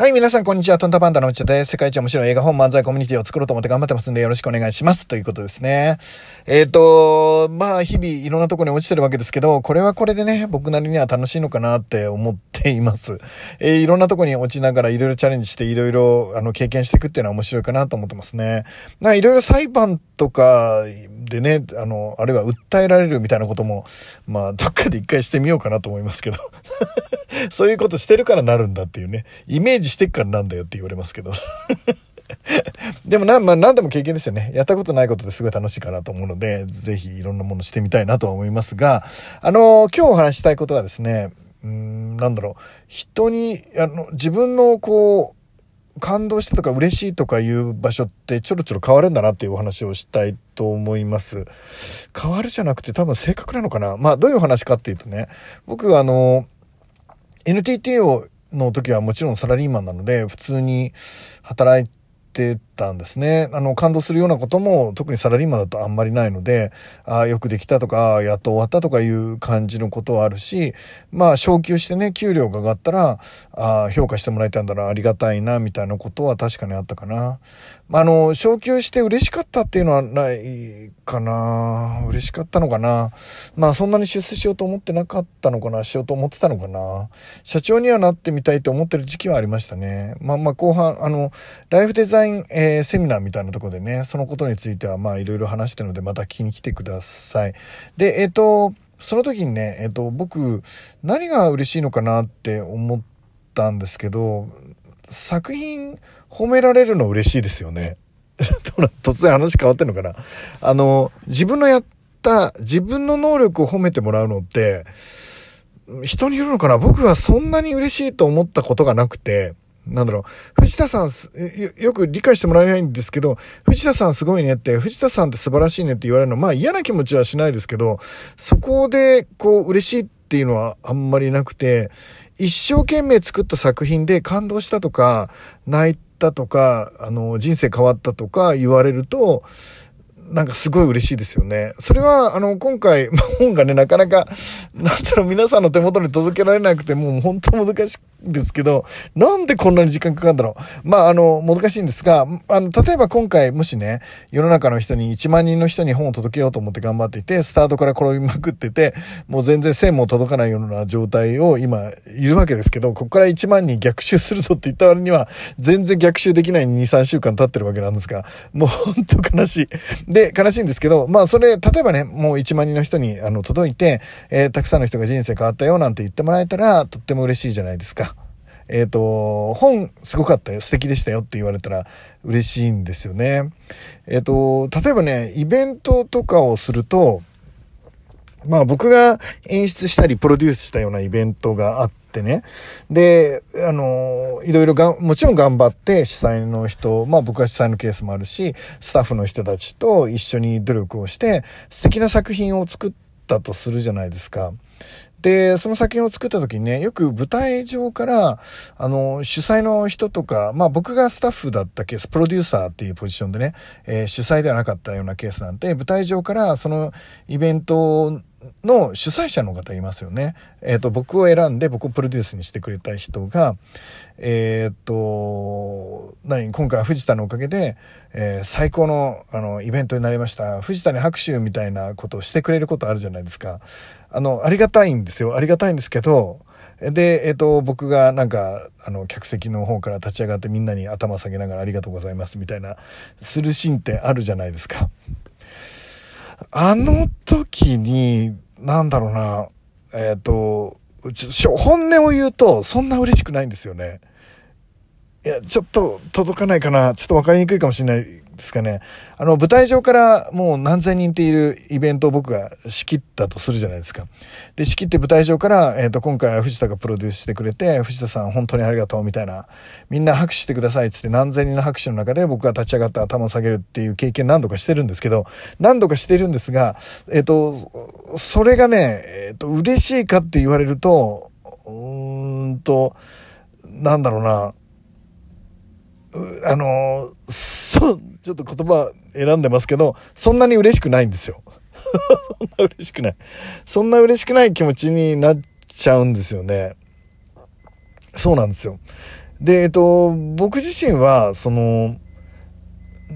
はい、皆さん、こんにちは。トンタパンダのうちです、世界一面白い映画本漫才コミュニティを作ろうと思って頑張ってますんで、よろしくお願いします。ということですね。えっ、ー、と、まあ、日々いろんなところに落ちてるわけですけど、これはこれでね、僕なりには楽しいのかなって思っています。えー、いろんなところに落ちながらいろいろチャレンジして、いろいろ、あの、経験していくっていうのは面白いかなと思ってますね。まあ、いろいろ裁判とかでね、あの、あるいは訴えられるみたいなことも、まあ、どっかで一回してみようかなと思いますけど。そういうことしてるからなるんだっていうね。イメージしてっからなんだよって言われますけど。でもな、まあ何でも経験ですよね。やったことないことですごい楽しいかなと思うので、ぜひいろんなものしてみたいなとは思いますが、あの、今日お話したいことはですね、うん、なんだろう、人に、あの、自分のこう、感動したとか嬉しいとかいう場所ってちょろちょろ変わるんだなっていうお話をしたいと思います。変わるじゃなくて多分正確なのかなまあどういう話かっていうとね、僕はあの、NTT をの時はもちろんサラリーマンなので普通に働いてたんですね。あの、感動するようなことも特にサラリーマンだとあんまりないので、ああ、よくできたとか、やっと終わったとかいう感じのことはあるし、まあ、昇給してね、給料が上がったら、ああ、評価してもらえたんだらありがたいな、みたいなことは確かにあったかな。まあ、あの、昇給して嬉しかったっていうのはないかな。嬉しかったのかな。まあ、そんなに出世しようと思ってなかったのかな。しようと思ってたのかな。社長にはなってみたいと思ってる時期はありましたね。まあまあ、後半、あの、ライフデザイン、えーえー、セミナーみたいなとこでね、そのことについてはまあいろいろ話してるのでまた聞きに来てください。で、えっ、ー、と、その時にね、えっ、ー、と、僕、何が嬉しいのかなって思ったんですけど、作品褒められるの嬉しいですよね。突然話変わってんのかなあの、自分のやった、自分の能力を褒めてもらうのって、人によるのかな僕はそんなに嬉しいと思ったことがなくて、なんだろう、藤田さんよ、よく理解してもらえないんですけど、藤田さんすごいねって、藤田さんって素晴らしいねって言われるの、まあ嫌な気持ちはしないですけど、そこでこう嬉しいっていうのはあんまりなくて、一生懸命作った作品で感動したとか、泣いたとか、あの、人生変わったとか言われると、なんかすごい嬉しいですよね。それは、あの、今回、本がね、なかなか、なんだろう、皆さんの手元に届けられなくて、もう本当難しいんですけど、なんでこんなに時間かかるんだろう。まあ、あの、難しいんですが、あの、例えば今回、もしね、世の中の人に1万人の人に本を届けようと思って頑張っていて、スタートから転びまくってて、もう全然線も届かないような状態を今、いるわけですけど、ここから1万人逆襲するぞって言った割には、全然逆襲できない2、3週間経ってるわけなんですが、もう本当悲しい。で、悲しいんですけど、まあそれ、例えばね、もう1万人の人にあの届いて、えー、たくさんの人が人生変わったよなんて言ってもらえたら、とっても嬉しいじゃないですか。えっ、ー、と、本すごかったよ、素敵でしたよって言われたら嬉しいんですよね。えっ、ー、と、例えばね、イベントとかをすると、まあ僕が演出したりプロデュースしたようなイベントがあってね。で、あの、いろいろが、もちろん頑張って主催の人、まあ僕は主催のケースもあるし、スタッフの人たちと一緒に努力をして素敵な作品を作ったとするじゃないですか。で、その作品を作った時にね、よく舞台上から、あの、主催の人とか、まあ僕がスタッフだったケース、プロデューサーっていうポジションでね、えー、主催ではなかったようなケースなんて、舞台上からそのイベントの主催者の方いますよね。えっ、ー、と、僕を選んで僕をプロデュースにしてくれた人が、えっ、ー、と、何、今回は藤田のおかげで、えー、最高の、あの、イベントになりました。藤田に拍手みたいなことをしてくれることあるじゃないですか。あの、ありがたいんですよ。ありがたいんですけど、で、えっ、と、僕がなんか、あの、客席の方から立ち上がってみんなに頭下げながらありがとうございますみたいな、するシーンってあるじゃないですか。あの時に、なんだろうな、えっ、ー、と、本音を言うと、そんな嬉しくないんですよね。いや、ちょっと届かないかな。ちょっと分かりにくいかもしれないですかね。あの、舞台上からもう何千人っているイベントを僕が仕切ったとするじゃないですか。で、仕切って舞台上から、えっ、ー、と、今回は藤田がプロデュースしてくれて、藤田さん本当にありがとうみたいな、みんな拍手してくださいっつって何千人の拍手の中で僕が立ち上がって頭を下げるっていう経験何度かしてるんですけど、何度かしてるんですが、えっ、ー、と、それがね、えっ、ー、と、嬉しいかって言われると、うーんと、なんだろうな、あの、そ、ちょっと言葉選んでますけど、そんなに嬉しくないんですよ。そんな嬉しくない。そんな嬉しくない気持ちになっちゃうんですよね。そうなんですよ。で、えっと、僕自身は、その、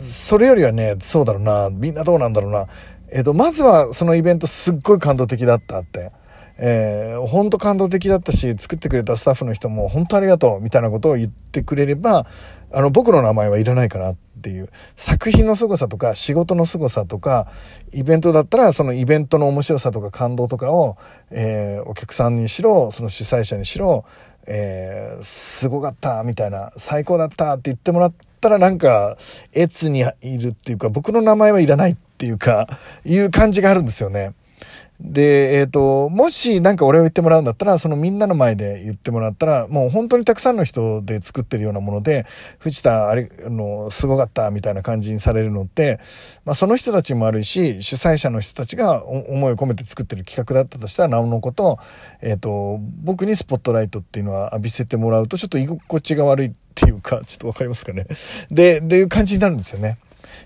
それよりはね、そうだろうな、みんなどうなんだろうな。えっと、まずはそのイベントすっごい感動的だったって。えー、本当感動的だったし、作ってくれたスタッフの人も本当ありがとうみたいなことを言ってくれれば、あの、僕の名前はいらないかなっていう。作品の凄さとか、仕事の凄さとか、イベントだったら、そのイベントの面白さとか感動とかを、えー、お客さんにしろ、その主催者にしろ、えー、すごかったみたいな、最高だったって言ってもらったらなんか、越にいるっていうか、僕の名前はいらないっていうか、いう感じがあるんですよね。で、えっ、ー、と、もしなんか俺を言ってもらうんだったら、そのみんなの前で言ってもらったら、もう本当にたくさんの人で作ってるようなもので、藤田、あれ、あの、すごかったみたいな感じにされるのって、まあその人たちもあるし、主催者の人たちが思いを込めて作ってる企画だったとしたら、なおのこと、えっ、ー、と、僕にスポットライトっていうのは浴びせてもらうと、ちょっと居心地が悪いっていうか、ちょっとわかりますかね。で、でいう感じになるんですよね。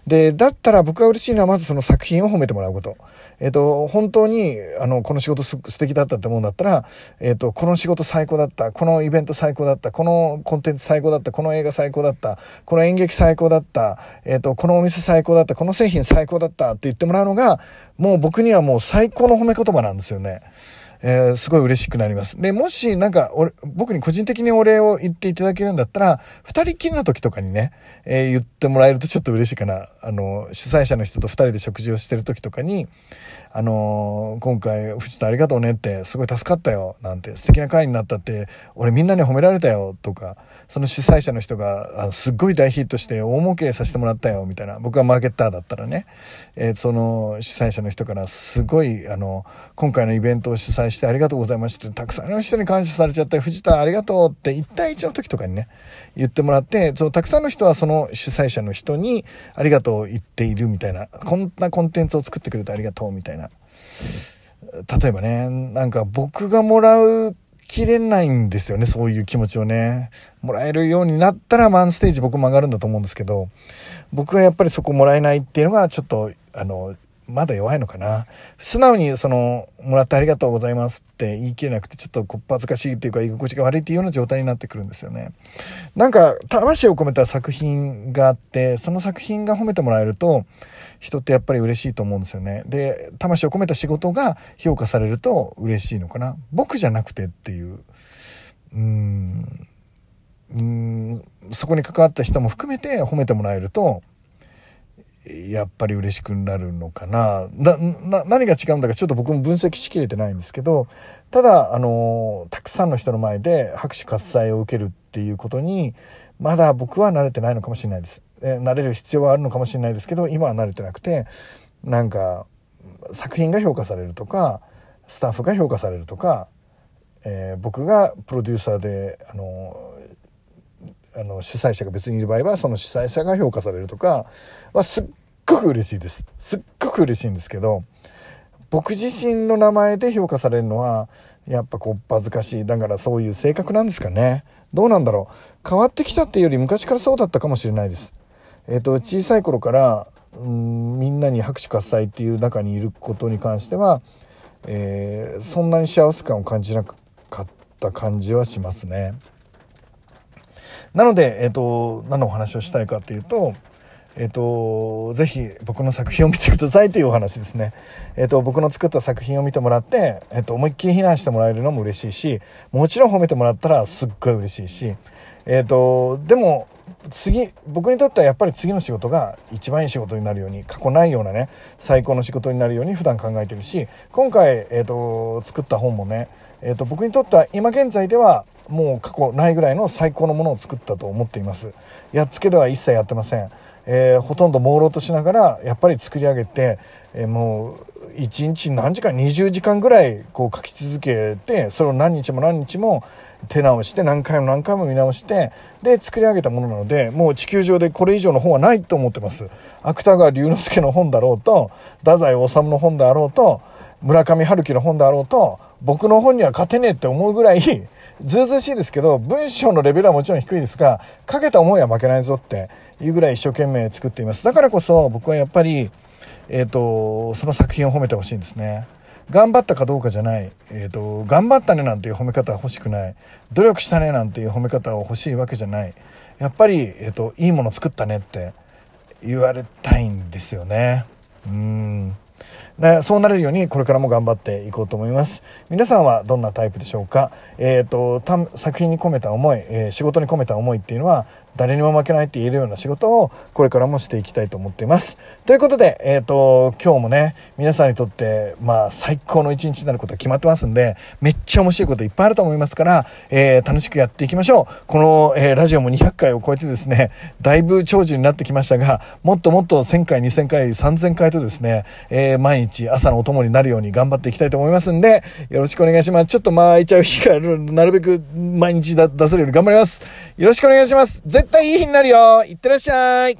で、だったら僕が嬉しいのはまずその作品を褒めてもらうこと。えっ、ー、と、本当に、あの、この仕事素敵だったって思うんだったら、えっ、ー、と、この仕事最高だった、このイベント最高だった、このコンテンツ最高だった、この映画最高だった、この演劇最高だった、えっ、ー、と、このお店最高だった、この製品最高だったって言ってもらうのが、もう僕にはもう最高の褒め言葉なんですよね。えー、すごい嬉しくなります。で、もしなんか俺、僕に個人的にお礼を言っていただけるんだったら、二人きりの時とかにね、えー、言ってもらえるとちょっと嬉しいかな。あの、主催者の人と二人で食事をしてる時とかに、あのー、今回、藤田ありがとうねって、すごい助かったよ、なんて、素敵な会になったって、俺みんなに褒められたよ、とか、その主催者の人が、あすっごい大ヒットして大儲けさせてもらったよ、みたいな。僕はマーケッターだったらね、えー、その主催者のの人から、すごい、あの、今回のイベントを主催してありがとうございましたって、たくさんの人に感謝されちゃった、藤田ありがとうって1対1の時とかにね、言ってもらって、そのたくさんの人はその主催者の人にありがとう言っているみたいな、こんなコンテンツを作ってくれてありがとうみたいな。例えばね、なんか僕がもらうきれないんですよね、そういう気持ちをね。もらえるようになったらマンステージ僕も上がるんだと思うんですけど、僕はやっぱりそこもらえないっていうのがちょっと、あの、まだ弱いのかな？素直にその、もらってありがとうございますって言い切れなくて、ちょっとこっぱずかしいっていうか、居心地が悪いっていうような状態になってくるんですよね。なんか、魂を込めた作品があって、その作品が褒めてもらえると、人ってやっぱり嬉しいと思うんですよね。で、魂を込めた仕事が評価されると嬉しいのかな？僕じゃなくてっていう、うーん、うーん、そこに関わった人も含めて褒めてもらえると、やっぱり嬉しくなるのかなな何が違うんだかちょっと僕も分析しきれてないんですけどただあのたくさんの人の前で拍手喝采を受けるっていうことにまだ僕は慣れてないのかもしれないです。え慣れる必要はあるのかもしれないですけど今は慣れてなくてなんか作品が評価されるとかスタッフが評価されるとか、えー、僕がプロデューサーであのあの主催者が別にいる場合はその主催者が評価されるとかはすっごく嬉しいです。すっごく嬉しいんですけど僕自身の名前で評価されるのはやっぱこっぱずかしい。だからそういう性格なんですかね。どうなんだろう。変わってきたっていうより昔からそうだったかもしれないです。えっ、ー、と、小さい頃から、うん、みんなに拍手喝采っていう中にいることに関しては、えー、そんなに幸せ感を感じなかった感じはしますね。なので、えっ、と、何のお話をしたいかっていうと、えっ、と、ぜひ僕の作品を見てくださいというお話ですね。えっ、と、僕の作った作品を見てもらって、えっ、と、思いっきり非難してもらえるのも嬉しいし、もちろん褒めてもらったらすっごい嬉しいし、えっ、と、でも、次、僕にとってはやっぱり次の仕事が一番いい仕事になるように、過去ないようなね、最高の仕事になるように普段考えてるし、今回、えっ、と、作った本もね、えっ、と、僕にとっては今現在ではもう過去ないぐらいの最高のものを作ったと思っています。やっつけでは一切やってません。えー、ほとんど朦朧としながら、やっぱり作り上げて、えー、もう、1日何時間、20時間ぐらい、こう書き続けて、それを何日も何日も手直して、何回も何回も見直して、で、作り上げたものなので、もう地球上でこれ以上の本はないと思ってます。芥川龍之介の本だろうと、太宰治の本であろうと、村上春樹の本であろうと、僕の本には勝てねえって思うぐらい、ずうずうしいですけど、文章のレベルはもちろん低いですが、かけた思いは負けないぞっていうぐらい一生懸命作っています。だからこそ僕はやっぱり、えっ、ー、と、その作品を褒めてほしいんですね。頑張ったかどうかじゃない。えっ、ー、と、頑張ったねなんていう褒め方は欲しくない。努力したねなんていう褒め方を欲しいわけじゃない。やっぱり、えっ、ー、と、いいもの作ったねって言われたいんですよね。うん。でそうなれるようにこれからも頑張っていこうと思います。皆さんはどんなタイプでしょうか？えっ、ー、と作品に込めた思い、えー、仕事に込めた思いっていうのは誰にも負けないって言えるような仕事をこれからもしていきたいと思っています。ということで、えっ、ー、と、今日もね、皆さんにとって、まあ、最高の一日になることは決まってますんで、めっちゃ面白いこといっぱいあると思いますから、えー、楽しくやっていきましょう。この、えー、ラジオも200回を超えてですね、だいぶ長寿になってきましたが、もっともっと1000回、2000回、3000回とですね、えー、毎日朝のお供になるように頑張っていきたいと思いますんで、よろしくお願いします。ちょっとまあ、いちゃう日があるなるべく毎日出せるように頑張ります。よろしくお願いします。絶対いい日になるよ。いってらっしゃい。